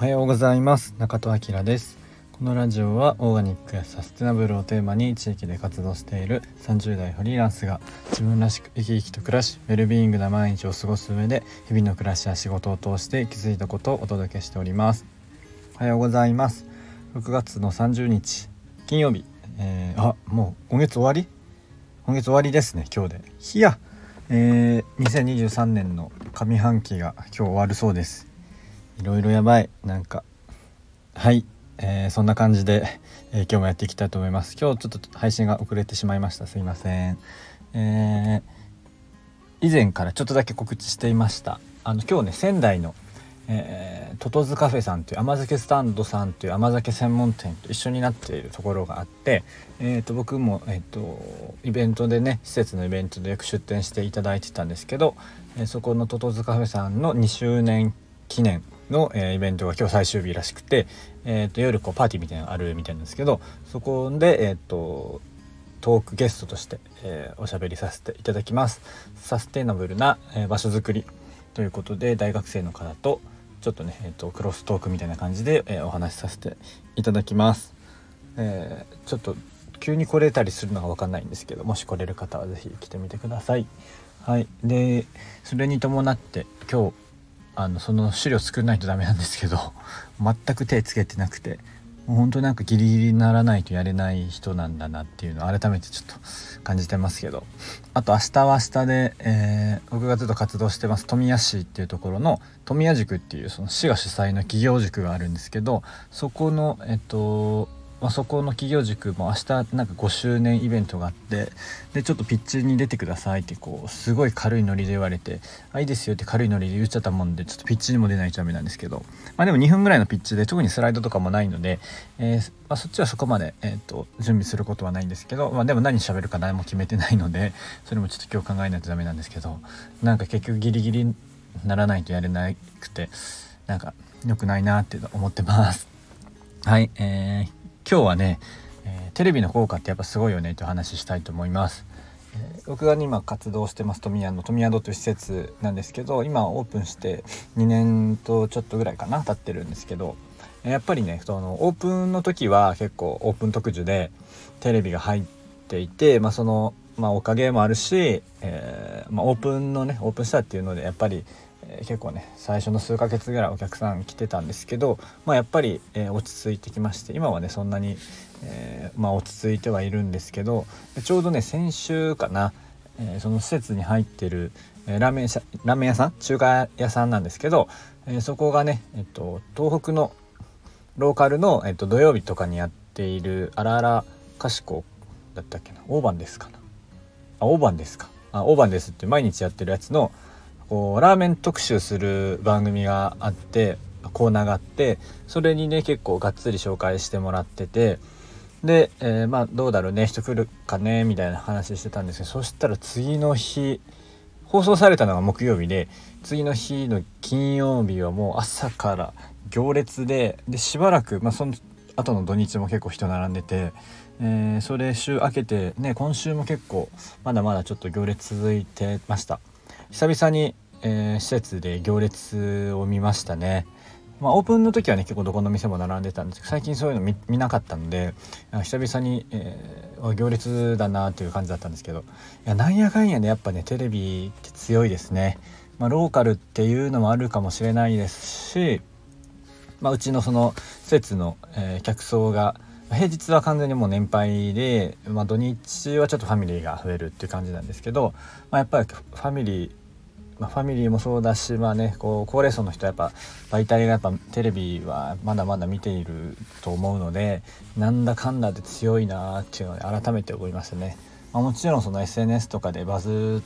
おはようございます。中戸明です。このラジオはオーガニックやサステナブルをテーマに地域で活動している30代フリーランスが自分らしく生き生きと暮らしウェルビーイングな毎日を過ごす上で日々の暮らしや仕事を通して気づいたことをお届けしております。おはようございます。6月の30日金曜日、えー、あもう今月終わり？今月終わりですね今日で。いや。えー、2023年の上半期が今日終わるそうです。いろいろやばい。なんか。はい、えー、そんな感じで、えー、今日もやっていきたいと思います。今日ちょっと配信が遅れてしまいました。すいません。えー、以前からちょっとだけ告知していました。あの今日ね仙台のえー、トトズカフェさんという甘酒スタンドさんという甘酒専門店と一緒になっているところがあって、えー、と僕も、えーと、イベントでね施設のイベントでよく出店していただいてたんですけど、えー、そこのトトズカフェさんの2周年記念の、えー、イベントが今日最終日らしくて、えーと、夜こうパーティーみたいなのあるみたいなんですけどそこで、えーと、トークゲストとして、えー、おしゃべりさせていただきます。サステナブルな、えー、場所づくりということで大学生の方とちょっとね、えーと、クロストークみたいな感じで、え、お話しさせていただきます、え、ちょっと急に来れたりするのが分かんないんですけどもし来れる方は是非来てみてください。はい。でそれに伴って今日あのその資料作らないとダメなんですけど 全く手つけてなくてもうほんとなんかギリギリにならないとやれない人なんだなっていうのを改めてちょっと感じてますけど。あと明日は明日で、えー、僕がずっと活動してます富谷市っていうところの富谷塾っていうその市が主催の企業塾があるんですけどそこのえっとまあ、そこの企業塾も明日なんか5周年イベントがあってでちょっとピッチに出てくださいってこうすごい軽いノリで言われて「あいいですよ」って軽いノリで言っちゃったもんでちょっとピッチにも出ないとダメなんですけど、まあ、でも2分ぐらいのピッチで特にスライドとかもないので、えー、まあ、そっちはそこまで、えーと、準備することはないんですけど、まあ、でも何喋るか何も決めてないのでそれもちょっと今日考えないとダメなんですけどなんか結局ギリギリならないとやれなくてなんか良くないなって思ってます。はい、えー今日はね、えー、テレビの効果ってやっぱすごいよねという話したいと思います。えー、僕が今活動してます富谷の富宿という施設なんですけど今オープンして2年とちょっとぐらいかな経ってるんですけどやっぱりねそのオープンの時は結構オープン特需でテレビが入っていて、まあ、その、まあ、おかげもあるし、えーまあ、オープンのねオープンしたっていうのでやっぱりえ、結構ね最初の数ヶ月ぐらいお客さん来てたんですけど、まあ、やっぱり、えー、落ち着いてきまして今はねそんなに、えー、まあ、落ち着いてはいるんですけどちょうどね先週かな、えその施設に入ってる、えラーメンラーメン屋さん？中華屋さんなんですけど、えそこがね、えっと、東北のローカルの、えっと、土曜日とかにやっているあらあらかしこだったっけな？大判ですかな？あ大判ですか。あ大判ですって毎日やってるやつのこうラーメン特集する番組があってコーナーがあってそれにね結構がっつり紹介してもらっててで、えー、まあどうだろうね人来るかねみたいな話してたんですけどそしたら次の日放送されたのが木曜日で次の日の金曜日はもう朝から行列ででしばらく、まあ、その後の土日も結構人並んでて、えー、それ週明けてね今週も結構まだまだちょっと行列続いてました。久々に、えー、施設で行列を見ましたね。まあ、オープンの時はね結構どこの店も並んでたんですけど最近そういうの見見なかったので久々に、えー、行列だなという感じだったんですけどいやなんやかんやねやっぱねテレビって強いですね。まあ、ローカルっていうのもあるかもしれないですし、まあ、うちのその施設の、えー、客層が平日は完全にもう年配で、まあ、土日はちょっとファミリーが増えるっていう感じなんですけど、まあ、やっぱりファミリー、まあ、ファミリーもそうだし、まあね、こう高齢層の人はやっぱ媒体がやっぱテレビはまだまだ見ていると思うのでなんだかんだで強いなっていうので改めて思いましたね。まあ、もちろんその SNS とかでバズ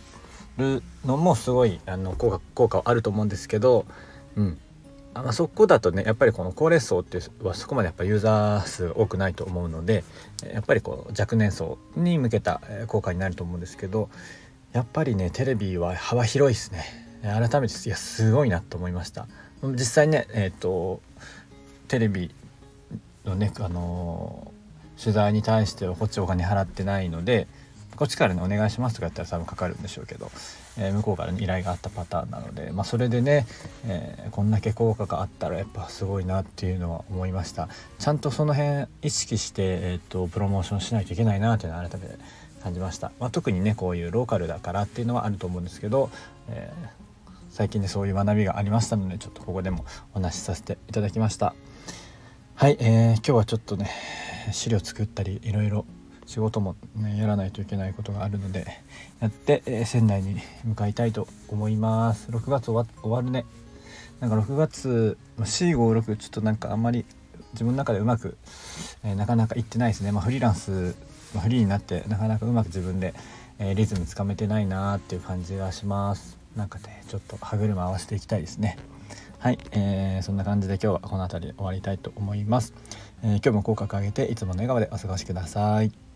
るのもすごいあの効果効果はあると思うんですけど、うん、あま、そこだとねやっぱりこの高齢層っていうはそこまでやっぱユーザー数多くないと思うのでやっぱりこう若年層に向けた効果になると思うんですけどやっぱりねテレビは幅広いですね。改めていやすごいなと思いました。実際ねえっ、ー、とテレビのねあのー、取材に対してはこっちお金払ってないのでこっちからねお願いしますとかやったら多分かかるんでしょうけど、えー、向こうからの依頼があったパターンなので、まあ、それでね、えー、こんだけ効果があったらやっぱすごいなっていうのは思いました。ちゃんとその辺意識して、えーと、プロモーションしないといけないなっていうのは改めて感じました、まあ、特にねこういうローカルだからっていうのはあると思うんですけど、え最近でそういう学びがありましたのでちょっとここでもお話しさせていただきました。はい、えー、今日はちょっとね資料作ったりいろいろ仕事も、ね、やらないといけないことがあるのでやって、えー、仙台に向かいたいと思います。6月終わ終わるね。なんか6月 C56 ちょっとなんかあんまり自分の中でうまく、えー、なかなかいってないですね、まあ、フリーランス、まあ、フリーになってなかなかうまく自分で、えー、リズムつかめてないなーっていう感じがします。なんかねちょっと歯車合わせていきたいですね。はい、えー、そんな感じで今日はこの辺りで終わりたいと思います、え、今日も口角上げていつもの笑顔でお過ごしください。